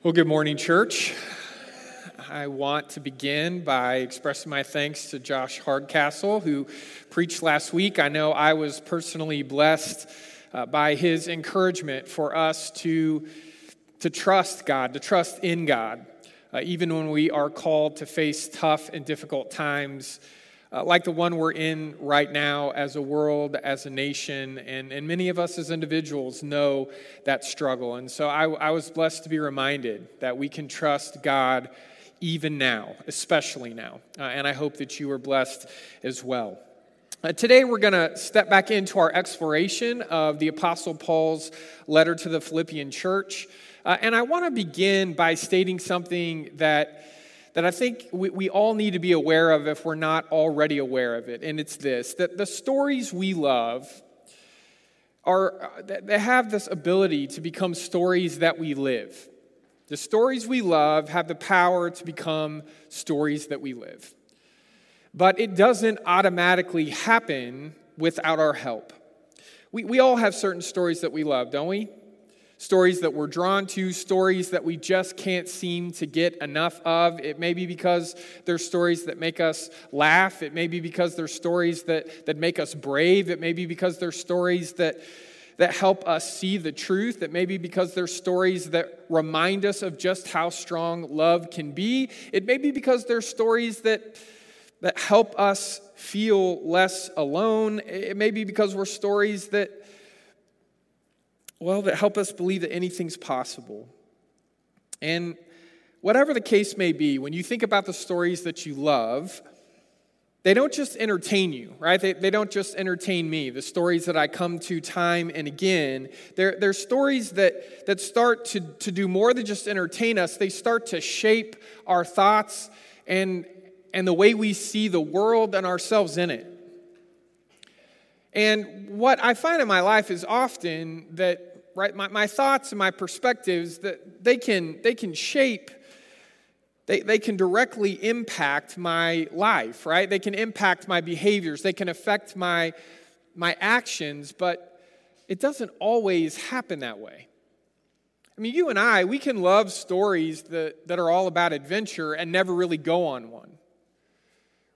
Well, good morning, church. I want to begin by expressing my thanks to Josh Hardcastle, who preached last week. I know I was personally blessed uh, by his encouragement for us to, to trust God, to trust in God, uh, even when we are called to face tough and difficult times uh, like the one we're in right now as a world, as a nation, and, and many of us as individuals know that struggle. And so I, I was blessed to be reminded that we can trust God even now, especially now. Uh, and I hope that you are blessed as well. Uh, today, we're going to step back into our exploration of the Apostle Paul's letter to the Philippian church. Uh, and I want to begin by stating something that that I think we, we all need to be aware of if we're not already aware of it. And it's this that the stories we love are, they have this ability to become stories that we live. The stories we love have the power to become stories that we live. But it doesn't automatically happen without our help. We, we all have certain stories that we love, don't we? Stories that we're drawn to, stories that we just can't seem to get enough of. It may be because they're stories that make us laugh. It may be because they're stories that, that make us brave. It may be because they're stories that, that help us see the truth. It may be because they're stories that remind us of just how strong love can be. It may be because they're stories that, that help us feel less alone. It may be because we're stories that well, that help us believe that anything's possible. And whatever the case may be, when you think about the stories that you love, they don't just entertain you, right? They, they don't just entertain me. The stories that I come to time and again, they're, they're stories that, that start to, to do more than just entertain us. They start to shape our thoughts and, and the way we see the world and ourselves in it. And what I find in my life is often that right? My, my thoughts and my perspectives, that they can, they can shape, they, they can directly impact my life, right? They can impact my behaviors, they can affect my, my actions, but it doesn't always happen that way. I mean, you and I, we can love stories that, that are all about adventure and never really go on one.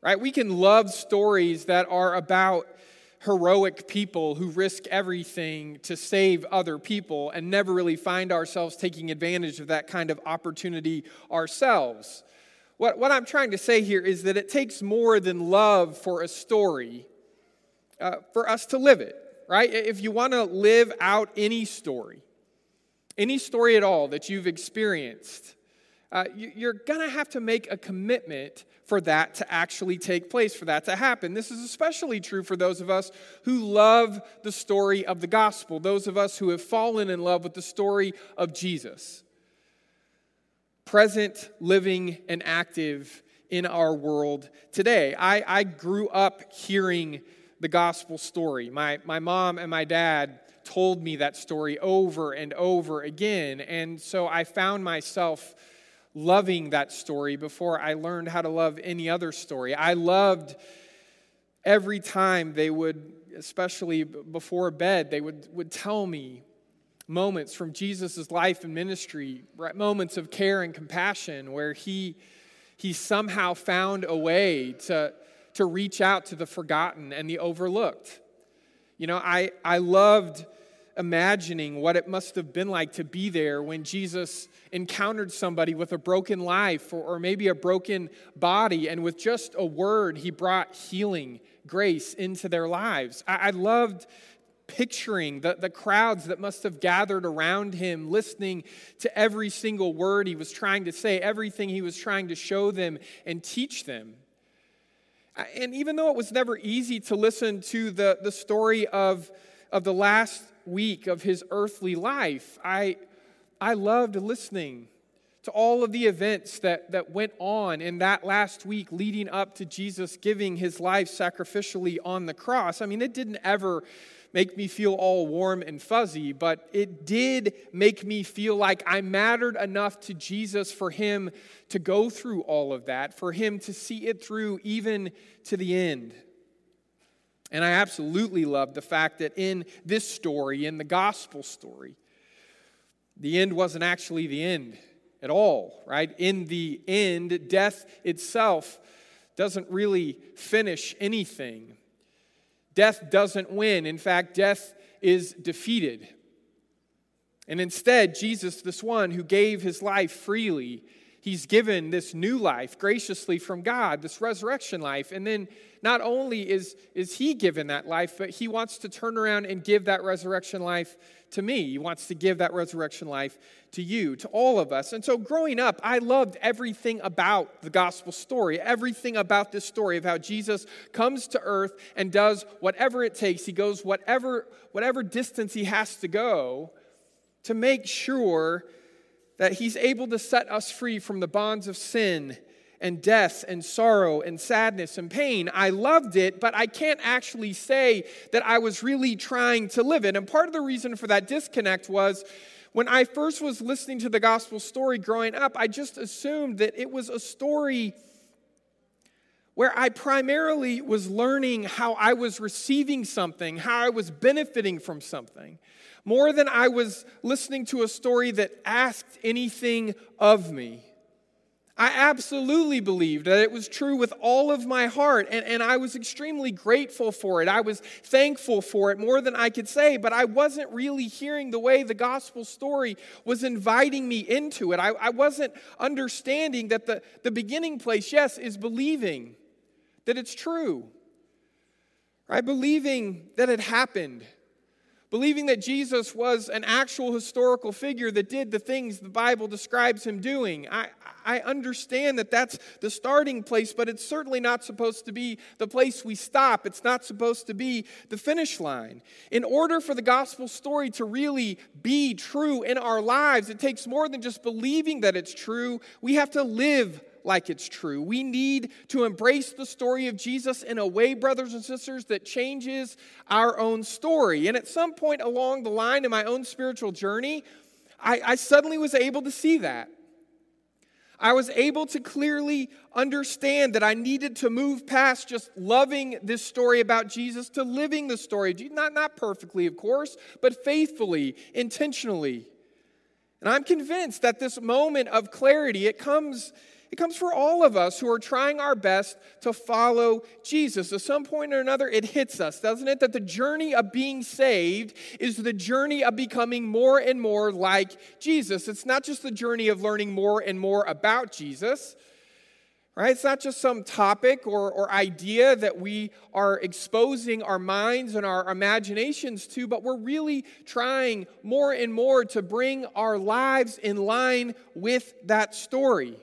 Right? We can love stories that are about heroic people who risk everything to save other people and never really find ourselves taking advantage of that kind of opportunity ourselves. What, what I'm trying to say here is that it takes more than love for a story uh, for us to live it, right? If you want to live out any story, any story at all that you've experienced, uh, you're going to have to make a commitment for that to actually take place, for that to happen. This is especially true for those of us who love the story of the gospel, those of us who have fallen in love with the story of Jesus. Present, living, and active in our world today. I, I grew up hearing the gospel story. My, my mom and my dad told me that story over and over again. And so I found myself loving that story before I learned how to love any other story. I loved every time they would, especially before bed, they would, would tell me moments from Jesus' life and ministry, moments of care and compassion where he, he somehow found a way to, to reach out to the forgotten and the overlooked. You know, I, I loved imagining what it must have been like to be there when Jesus encountered somebody with a broken life or, or, maybe a broken body, and with just a word, he brought healing, grace into their lives. I, I loved picturing the, the crowds that must have gathered around him, listening to every single word he was trying to say, everything he was trying to show them and teach them. And even though it was never easy to listen to the, the story of, of the last week of his earthly life, I, I loved listening to all of the events that, that went on in that last week leading up to Jesus giving his life sacrificially on the cross. I mean, it didn't ever make me feel all warm and fuzzy, but it did make me feel like I mattered enough to Jesus for him to go through all of that, for him to see it through even to the end. And I absolutely love the fact that in this story, in the gospel story, the end wasn't actually the end. at all, right? In the end, death itself doesn't really finish anything. Death doesn't win. In fact, death is defeated. And instead, Jesus, this one who gave his life freely, he's given this new life graciously from God, this resurrection life. And then not only is, is he given that life, but he wants to turn around and give that resurrection life to me. He wants to give that resurrection life to you, to all of us. And so growing up, I loved everything about the gospel story, everything about this story of how Jesus comes to earth and does whatever it takes. He goes whatever, whatever distance he has to go to make sure that he's able to set us free from the bonds of sin and death and sorrow and sadness and pain. I loved it, but I can't actually say that I was really trying to live it. And part of the reason for that disconnect was when I first was listening to the gospel story growing up, I just assumed that it was a story where I primarily was learning how I was receiving something, how I was benefiting from something, more than I was listening to a story that asked anything of me. I absolutely believed that it was true with all of my heart, and, and I was extremely grateful for it. I was thankful for it more than I could say, but I wasn't really hearing the way the gospel story was inviting me into it. I, I wasn't understanding that the, the beginning place, yes, is believing that it's true, right? Believing that it happened believing that Jesus was an actual historical figure that did the things the Bible describes him doing. I, I understand that that's the starting place, but it's certainly not supposed to be the place we stop. It's not supposed to be the finish line. In order for the gospel story to really be true in our lives, it takes more than just believing that it's true. We have to live like it's true. We need to embrace the story of Jesus in a way, brothers and sisters, that changes our own story. And at some point along the line in my own spiritual journey, I, I suddenly was able to see that. I was able to clearly understand that I needed to move past just loving this story about Jesus to living the story. Not, not perfectly, of course, but faithfully, intentionally. And I'm convinced that this moment of clarity, it comes it comes for all of us who are trying our best to follow Jesus. At some point or another, it hits us, doesn't it? That the journey of being saved is the journey of becoming more and more like Jesus. It's not just the journey of learning more and more about Jesus. Right? It's not just some topic or, or idea that we are exposing our minds and our imaginations to, but we're really trying more and more to bring our lives in line with that story.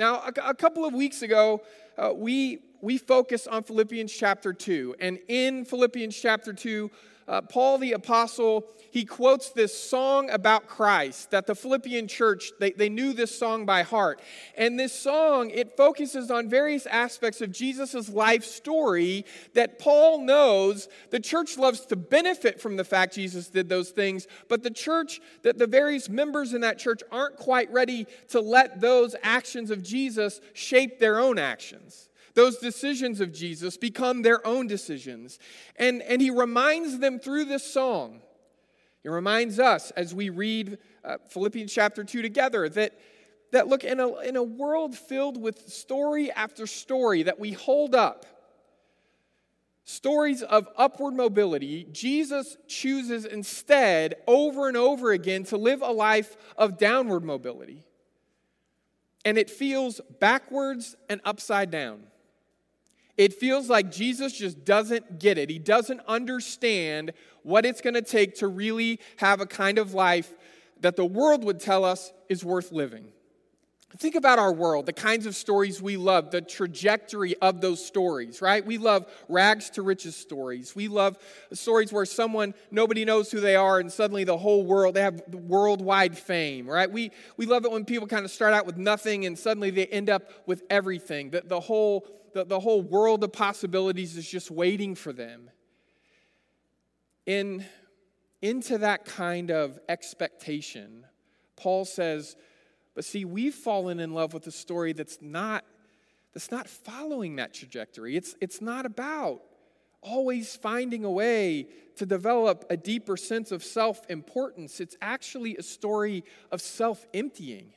Now, a, a couple of weeks ago, uh, we, we focused on Philippians chapter 2. And in Philippians chapter 2, uh, Paul the Apostle, he quotes this song about Christ that the Philippian church, they, they knew this song by heart. And this song, it focuses on various aspects of Jesus' life story that Paul knows the church loves to benefit from the fact Jesus did those things, but the church, that the various members in that church aren't quite ready to let those actions of Jesus shape their own actions those decisions of Jesus become their own decisions. And, and he reminds them through this song. He reminds us as we read uh, Philippians chapter 2 together that, that look, in a, in a world filled with story after story that we hold up, stories of upward mobility, Jesus chooses instead over and over again to live a life of downward mobility. And it feels backwards and upside down. It feels like Jesus just doesn't get it. He doesn't understand what it's going to take to really have a kind of life that the world would tell us is worth living. Think about our world, the kinds of stories we love, the trajectory of those stories, right? We love rags to riches stories. We love stories where someone, nobody knows who they are, and suddenly the whole world, they have worldwide fame, right? We, we love it when people kind of start out with nothing and suddenly they end up with everything. The, the whole the, the whole world of possibilities is just waiting for them. In, into that kind of expectation, Paul says, but see, we've fallen in love with a story that's not, that's not following that trajectory. It's, it's not about always finding a way to develop a deeper sense of self importance. It's actually a story of self emptying.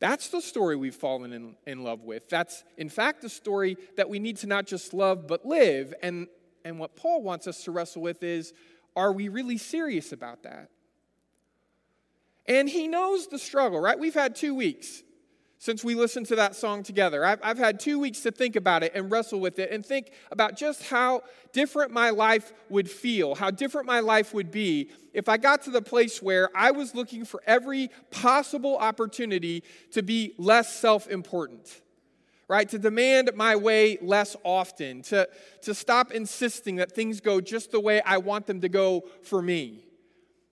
That's the story we've fallen in, in love with. That's, in fact, the story that we need to not just love, but live. And, and what Paul wants us to wrestle with is are we really serious about that? And he knows the struggle, right? We've had two weeks since we listened to that song together. I've, I've had two weeks to think about it and wrestle with it and think about just how different my life would feel, how different my life would be if I got to the place where I was looking for every possible opportunity to be less self important right? To demand my way less often, to, to stop insisting that things go just the way I want them to go for me.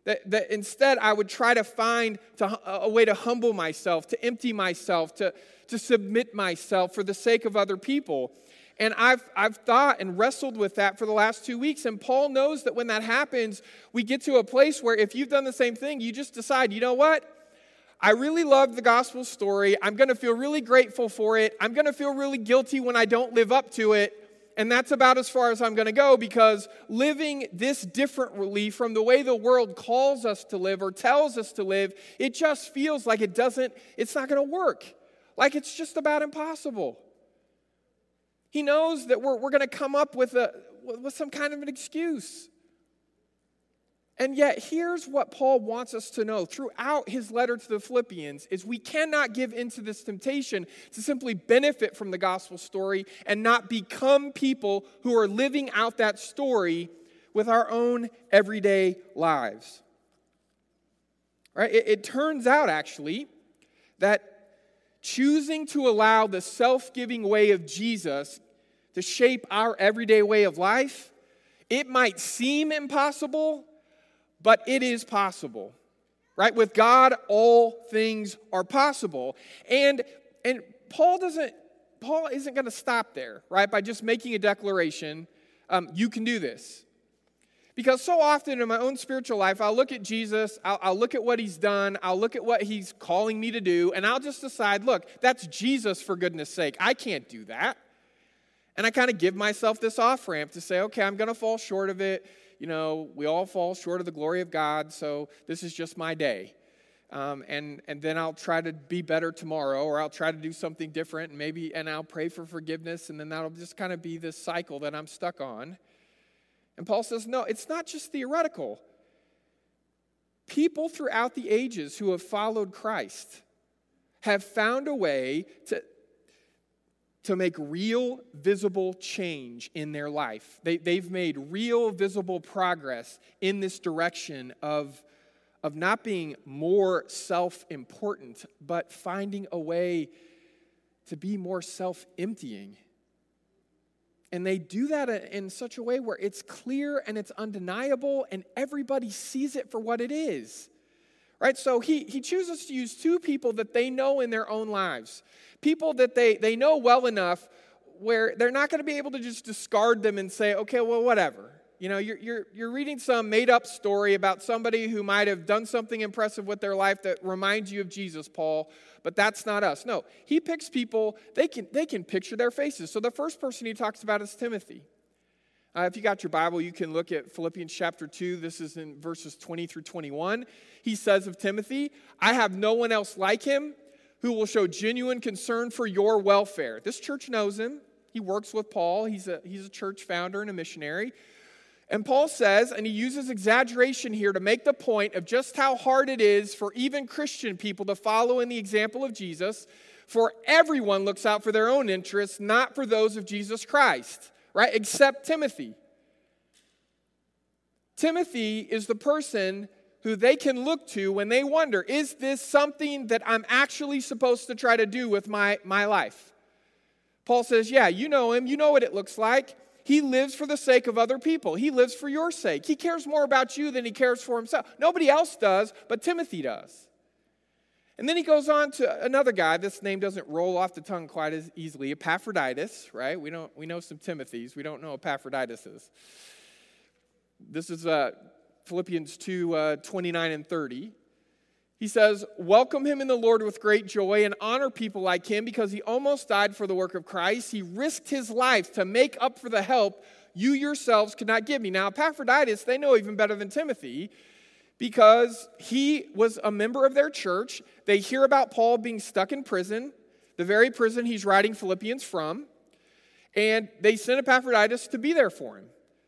That, that instead I would try to find to, a way to humble myself, to empty myself, to, to submit myself for the sake of other people. And I've, I've thought and wrestled with that for the last two weeks. And Paul knows that when that happens, we get to a place where if you've done the same thing, you just decide, you know what? I really love the gospel story. I'm going to feel really grateful for it. I'm going to feel really guilty when I don't live up to it. And that's about as far as I'm going to go because living this differently from the way the world calls us to live or tells us to live, it just feels like it doesn't, it's not going to work. Like it's just about impossible. He knows that we're, we're going to come up with, a, with some kind of an excuse. And yet, here's what Paul wants us to know throughout his letter to the Philippians is we cannot give into this temptation to simply benefit from the gospel story and not become people who are living out that story with our own everyday lives. Right? It, it turns out, actually, that choosing to allow the self giving way of Jesus to shape our everyday way of life, it might seem impossible but it is possible. Right? With God, all things are possible. And and Paul doesn't Paul isn't going to stop there, right? By just making a declaration, um, you can do this. Because so often in my own spiritual life, I'll look at Jesus, I'll, I'll, look at what he's done, I'll look at what he's calling me to do, and I'll just decide, look, that's Jesus for goodness sake. I can't do that. And I kind of give myself this off ramp to say, okay, I'm going to fall short of it you know, we all fall short of the glory of God, so this is just my day. Um, and, and then I'll try to be better tomorrow, or I'll try to do something different, and maybe, and I'll pray for forgiveness, and then that'll just kind of be this cycle that I'm stuck on. And Paul says, no, it's not just theoretical. People throughout the ages who have followed Christ have found a way to, to make real visible change in their life. They, they've made real visible progress in this direction of, of not being more self important, but finding a way to be more self emptying. And they do that in such a way where it's clear and it's undeniable, and everybody sees it for what it is. Right? So he, he chooses to use two people that they know in their own lives people that they, they know well enough where they're not going to be able to just discard them and say, okay, well, whatever. You know, you're, you're, you're reading some made up story about somebody who might have done something impressive with their life that reminds you of Jesus, Paul, but that's not us. No, he picks people, they can, they can picture their faces. So the first person he talks about is Timothy. Uh, if you got your Bible, you can look at Philippians chapter 2. This is in verses 20 through 21. He says of Timothy, I have no one else like him who will show genuine concern for your welfare. This church knows him. He works with Paul. He's a, he's a church founder and a missionary. And Paul says, and he uses exaggeration here to make the point of just how hard it is for even Christian people to follow in the example of Jesus, for everyone looks out for their own interests, not for those of Jesus Christ, right? Except Timothy. Timothy is the person who they can look to when they wonder is this something that I'm actually supposed to try to do with my, my life? Paul says, Yeah, you know him. You know what it looks like. He lives for the sake of other people. He lives for your sake. He cares more about you than he cares for himself. Nobody else does, but Timothy does. And then he goes on to another guy. This name doesn't roll off the tongue quite as easily. Epaphroditus, right? We, don't, we know some Timothys. We don't know Epaphroditus is. This is uh, Philippians 2 uh, 29 and 30. He says, Welcome him in the Lord with great joy and honor people like him because he almost died for the work of Christ. He risked his life to make up for the help you yourselves could not give me. Now, Epaphroditus, they know even better than Timothy because he was a member of their church. They hear about Paul being stuck in prison, the very prison he's writing Philippians from, and they send Epaphroditus to be there for him,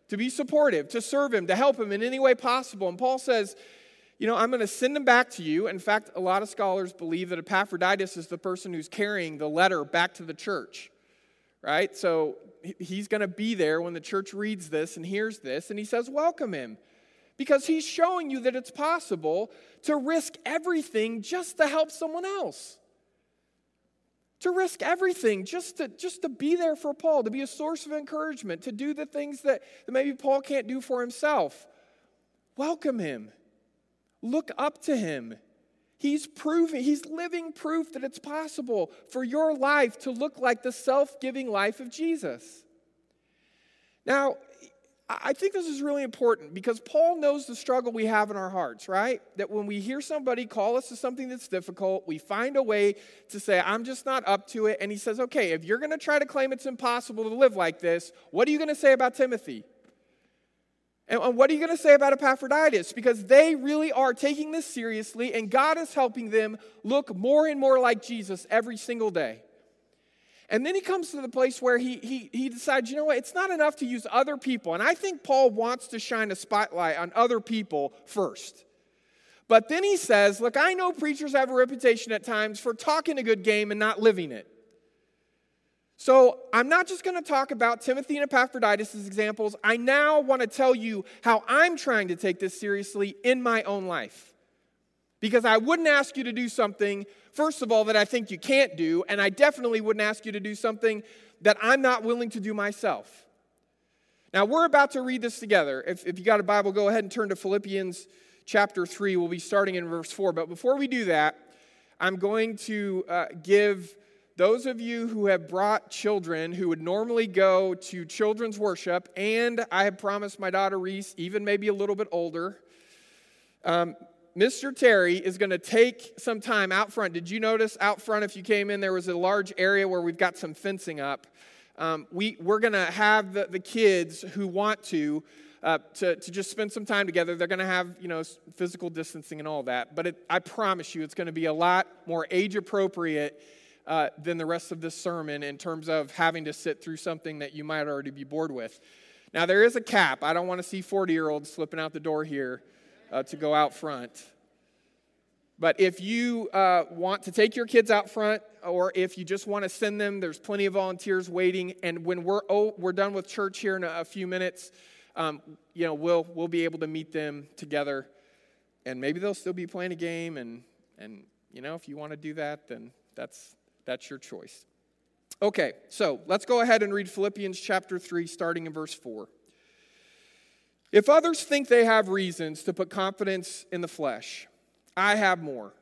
to be supportive, to serve him, to help him in any way possible. And Paul says, You know, I'm going to send him back to you. In fact, a lot of scholars believe that Epaphroditus is the person who's carrying the letter back to the church, right? So he's going to be there when the church reads this and hears this, and he says, Welcome him because he's showing you that it's possible to risk everything just to help someone else. To risk everything just to, just to be there for Paul, to be a source of encouragement, to do the things that, that maybe Paul can't do for himself. Welcome him. Look up to him. He's proving, he's living proof that it's possible for your life to look like the self giving life of Jesus. Now, I think this is really important because Paul knows the struggle we have in our hearts, right? That when we hear somebody call us to something that's difficult, we find a way to say, I'm just not up to it. And he says, okay, if you're going to try to claim it's impossible to live like this, what are you going to say about Timothy? And what are you going to say about Epaphroditus? Because they really are taking this seriously, and God is helping them look more and more like Jesus every single day. And then he comes to the place where he, he, he decides, you know what, it's not enough to use other people. And I think Paul wants to shine a spotlight on other people first. But then he says, look, I know preachers have a reputation at times for talking a good game and not living it. So I'm not just going to talk about Timothy and Epaphroditus as examples. I now want to tell you how I'm trying to take this seriously in my own life. Because I wouldn't ask you to do something, first of all, that I think you can't do, and I definitely wouldn't ask you to do something that I'm not willing to do myself. Now, we're about to read this together. If, if you got a Bible, go ahead and turn to Philippians chapter 3. We'll be starting in verse 4. But before we do that, I'm going to uh, give those of you who have brought children who would normally go to children's worship, and I have promised my daughter Reese, even maybe a little bit older, um, Mr. Terry is going to take some time out front. Did you notice out front, if you came in, there was a large area where we've got some fencing up. Um, we, we're going to have the, the kids who want to, uh, to, to just spend some time together. They're going to have, you know, physical distancing and all that. But it, I promise you, it's going to be a lot more age appropriate uh, than the rest of this sermon in terms of having to sit through something that you might already be bored with. Now, there is a cap. I don't want to see 40 year olds slipping out the door here uh, to go out front. But if you uh, want to take your kids out front, or if you just want to send them, there's plenty of volunteers waiting. And when we're oh, we're done with church here in a, a few minutes, um, you know we'll we'll be able to meet them together, and maybe they'll still be playing a game. And and you know if you want to do that, then that's that's your choice. Okay, so let's go ahead and read Philippians chapter three, starting in verse four. If others think they have reasons to put confidence in the flesh, I have more.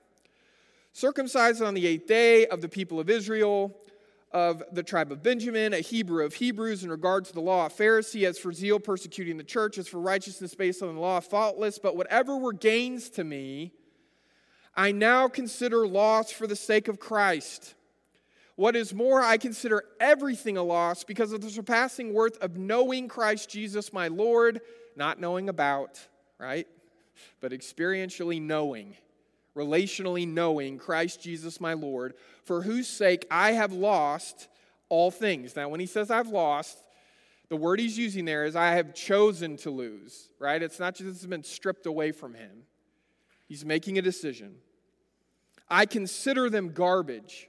Circumcised on the eighth day of the people of Israel, of the tribe of Benjamin, a Hebrew of Hebrews in regard to the law, a Pharisee, as for zeal persecuting the church, as for righteousness based on the law, faultless. But whatever were gains to me, I now consider loss for the sake of Christ. What is more, I consider everything a loss because of the surpassing worth of knowing Christ Jesus my Lord not knowing about, right? But experientially knowing, relationally knowing Christ Jesus my Lord, for whose sake I have lost all things. Now, when he says I've lost, the word he's using there is I have chosen to lose, right? It's not just it's been stripped away from him. He's making a decision. I consider them garbage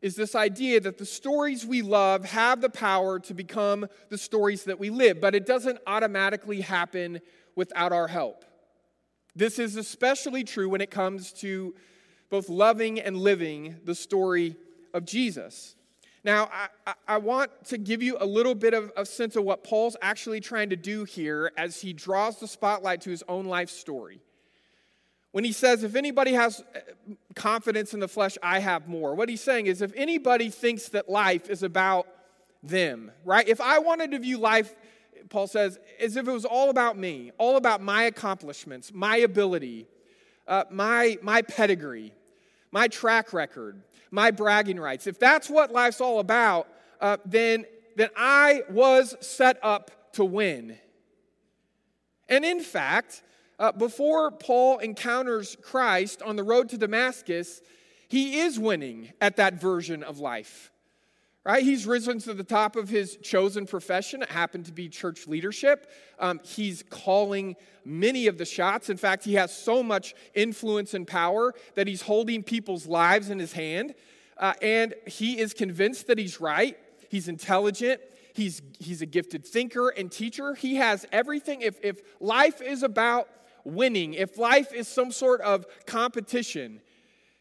is this idea that the stories we love have the power to become the stories that we live, but it doesn't automatically happen without our help. This is especially true when it comes to both loving and living the story of Jesus. Now, I, I, want to give you a little bit of a sense of what Paul's actually trying to do here as he draws the spotlight to his own life story. When he says, if anybody has uh, confidence in the flesh, I have more. What he's saying is, if anybody thinks that life is about them, right? If I wanted to view life, Paul says, as if it was all about me, all about my accomplishments, my ability, uh, my, my pedigree, my track record, my bragging rights, if that's what life's all about, uh, then, then I was set up to win. And in fact, uh, before Paul encounters Christ on the road to Damascus, he is winning at that version of life. Right? He's risen to the top of his chosen profession. It happened to be church leadership. Um, he's calling many of the shots. In fact, he has so much influence and power that he's holding people's lives in his hand. Uh, and he is convinced that he's right. He's intelligent. He's, he's a gifted thinker and teacher. He has everything. If, if life is about winning, if life is some sort of competition,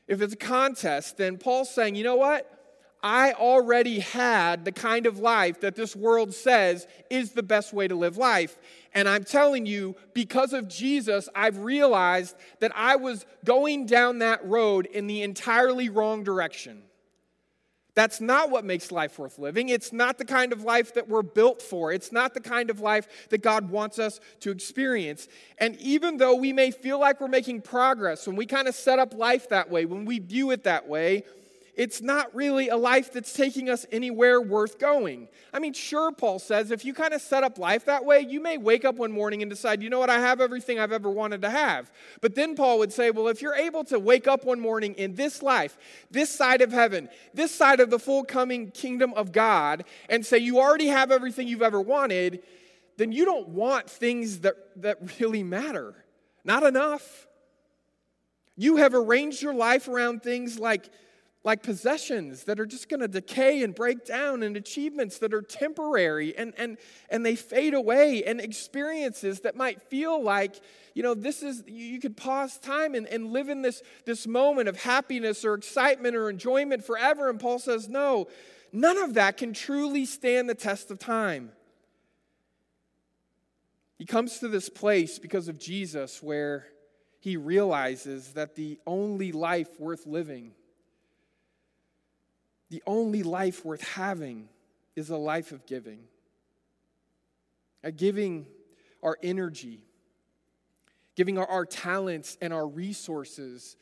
if it's a contest, then Paul's saying, you know what? I already had the kind of life that this world says is the best way to live life. And I'm telling you, because of Jesus, I've realized that I was going down that road in the entirely wrong direction. That's not what makes life worth living. It's not the kind of life that we're built for. It's not the kind of life that God wants us to experience. And even though we may feel like we're making progress, when we kind of set up life that way, when we view it that way, it's not really a life that's taking us anywhere worth going. I mean, sure, Paul says, if you kind of set up life that way, you may wake up one morning and decide, you know what, I have everything I've ever wanted to have. But then Paul would say, well, if you're able to wake up one morning in this life, this side of heaven, this side of the full coming kingdom of God, and say you already have everything you've ever wanted, then you don't want things that, that really matter. Not enough. You have arranged your life around things like like possessions that are just going to decay and break down and achievements that are temporary and, and, and they fade away and experiences that might feel like you know this is you could pause time and, and live in this, this moment of happiness or excitement or enjoyment forever and paul says no none of that can truly stand the test of time. He comes to this place because of jesus where he realizes that the only life worth living the only life worth having is a life of giving. A giving our energy, giving our, our talents and our resources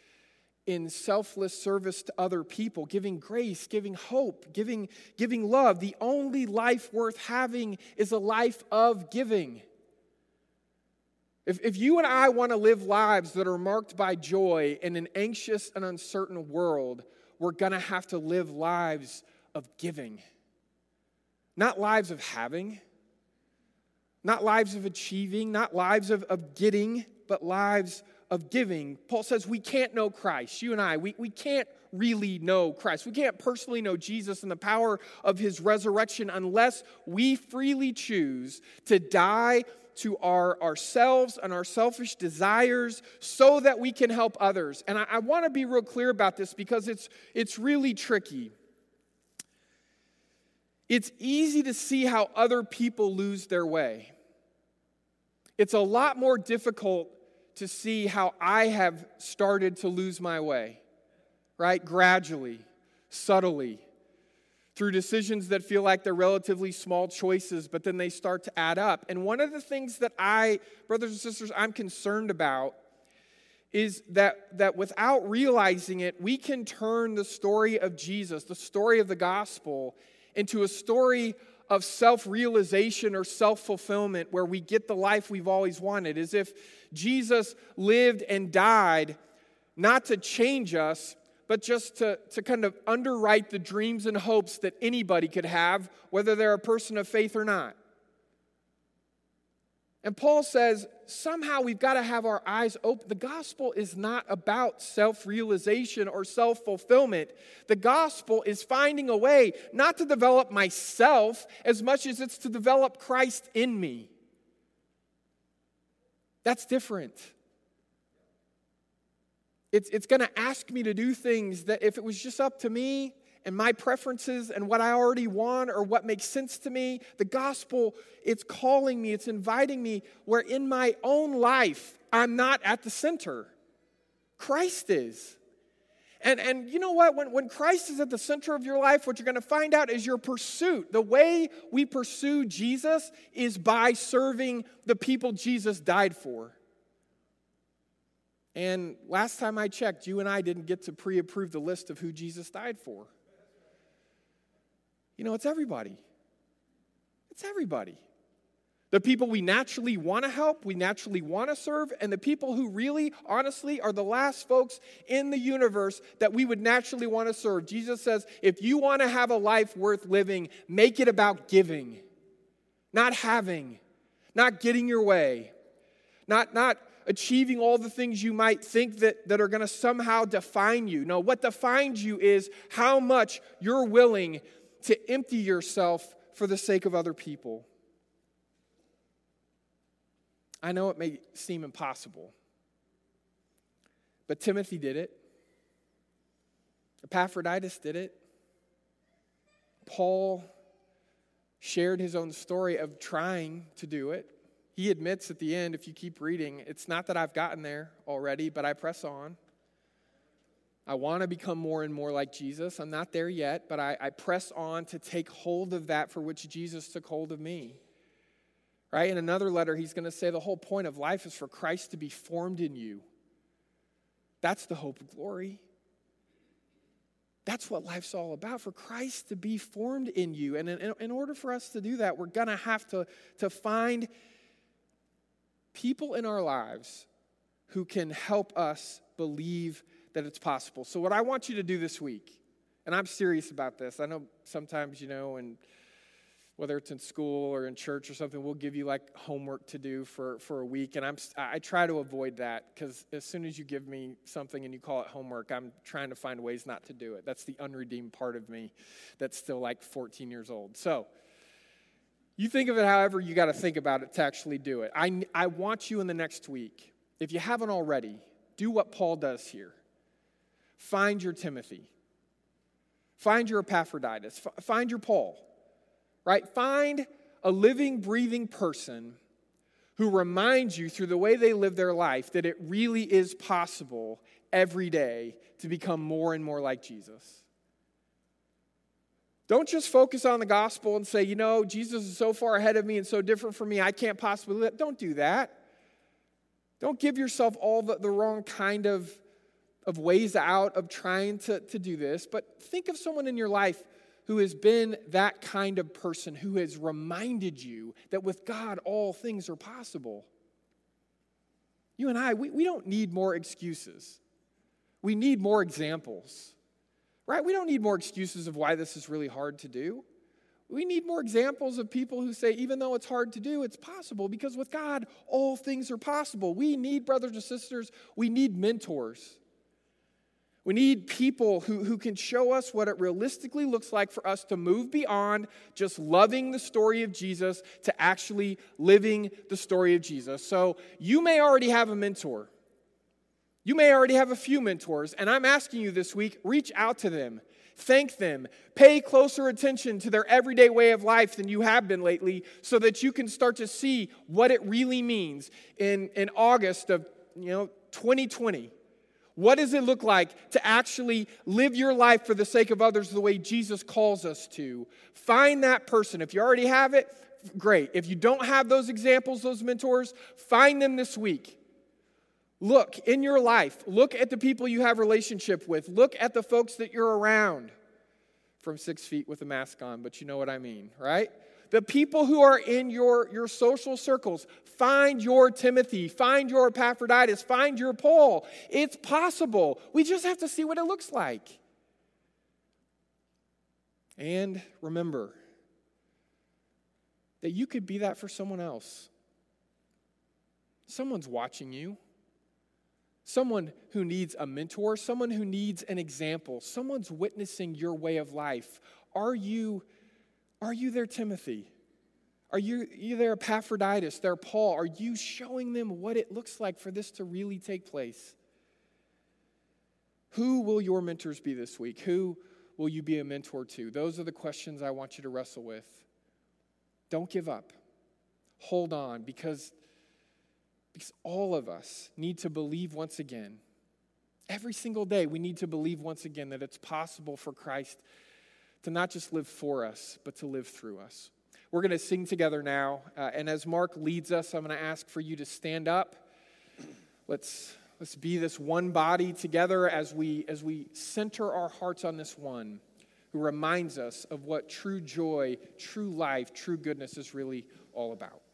in selfless service to other people, giving grace, giving hope, giving, giving love. The only life worth having is a life of giving. If, if you and I want to live lives that are marked by joy in an anxious and uncertain world, we're going to have to live lives of giving, not lives of having, not lives of achieving, not lives of, of getting, but lives of giving. Paul says we can't know Christ. You and I, we, we can't really know Christ. We can't personally know Jesus and the power of his resurrection unless we freely choose to die to our ourselves and our selfish desires so that we can help others. And I, I want to be real clear about this because it's it's really tricky. It's easy to see how other people lose their way. It's a lot more difficult to see how I have started to lose my way, right? Gradually, subtly, through decisions that feel like they're relatively small choices, but then they start to add up. And one of the things that I, brothers and sisters, I'm concerned about is that, that without realizing it, we can turn the story of Jesus, the story of the gospel, into a story of self realization or self fulfillment where we get the life we've always wanted, as if Jesus lived and died not to change us, but just to, to kind of underwrite the dreams and hopes that anybody could have, whether they're a person of faith or not. And Paul says, somehow we've got to have our eyes open. The gospel is not about self realization or self fulfillment. The gospel is finding a way not to develop myself as much as it's to develop Christ in me. That's different. It's, it's going to ask me to do things that if it was just up to me and my preferences and what I already want or what makes sense to me, the gospel, it's calling me, it's inviting me where in my own life, I'm not at the center. Christ is. And, and you know what? When, when Christ is at the center of your life, what you're going to find out is your pursuit. The way we pursue Jesus is by serving the people Jesus died for. And last time I checked, you and I didn't get to pre approve the list of who Jesus died for. You know, it's everybody. It's everybody. The people we naturally want to help, we naturally want to serve, and the people who really, honestly, are the last folks in the universe that we would naturally want to serve. Jesus says, if you want to have a life worth living, make it about giving, not having, not getting your way, not, not achieving all the things you might think that, that are going to somehow define you. No, what defines you is how much you're willing to empty yourself for the sake of other people. I know it may seem impossible, but Timothy did it. Epaphroditus did it. Paul shared his own story of trying to do it. He admits at the end, if you keep reading, it's not that I've gotten there already, but I press on. I want to become more and more like Jesus. I'm not there yet, but I, I, press on to take hold of that for which Jesus took hold of me. Right? In another letter, he's going to say the whole point of life is for Christ to be formed in you. That's the hope of glory. That's what life's all about, for Christ to be formed in you. And in, in order for us to do that, we're going to have to, to find people in our lives who can help us believe that it's possible. So, what I want you to do this week, and I'm serious about this, I know sometimes, you know, and whether it's in school or in church or something, we'll give you like homework to do for, for a week. And I'm, I try to avoid that because as soon as you give me something and you call it homework, I'm trying to find ways not to do it. That's the unredeemed part of me that's still like 14 years old. So you think of it however you got to think about it to actually do it. I, I want you in the next week, if you haven't already, do what Paul does here find your Timothy, find your Epaphroditus, find your Paul right? Find a living, breathing person who reminds you through the way they live their life that it really is possible every day to become more and more like Jesus. Don't just focus on the gospel and say, you know, Jesus is so far ahead of me and so different from me, I can't possibly live. Don't do that. Don't give yourself all the, the wrong kind of, of ways out of trying to, to do this, but think of someone in your life who has been that kind of person who has reminded you that with God all things are possible. You and I, we, we don't need more excuses. We need more examples, right? We don't need more excuses of why this is really hard to do. We need more examples of people who say, even though it's hard to do, it's possible because with God, all things are possible. We need brothers and sisters, we need mentors. We need people who, who can show us what it realistically looks like for us to move beyond just loving the story of Jesus to actually living the story of Jesus. So you may already have a mentor. You may already have a few mentors, and I'm asking you this week reach out to them, thank them, pay closer attention to their everyday way of life than you have been lately so that you can start to see what it really means in, in August of you know 2020 what does it look like to actually live your life for the sake of others the way Jesus calls us to? Find that person. If you already have it, great. If you don't have those examples, those mentors, find them this week. Look in your life, look at the people you have relationship with, look at the folks that you're around from six feet with a mask on, but you know what I mean, right? The people who are in your, your social circles, find your Timothy, find your Epaphroditus, find your Paul. It's possible. We just have to see what it looks like. And remember that you could be that for someone else. Someone's watching you. Someone who needs a mentor, someone who needs an example, someone's witnessing your way of life. Are you are you there, Timothy? Are you, you there, Epaphroditus, there, Paul? Are you showing them what it looks like for this to really take place? Who will your mentors be this week? Who will you be a mentor to? Those are the questions I want you to wrestle with. Don't give up. Hold on because, because all of us need to believe once again Every single day, we need to believe once again that it's possible for Christ to not just live for us, but to live through us. We're going to sing together now. Uh, and as Mark leads us, I'm going to ask for you to stand up. Let's, let's be this one body together as we, as we center our hearts on this one who reminds us of what true joy, true life, true goodness is really all about.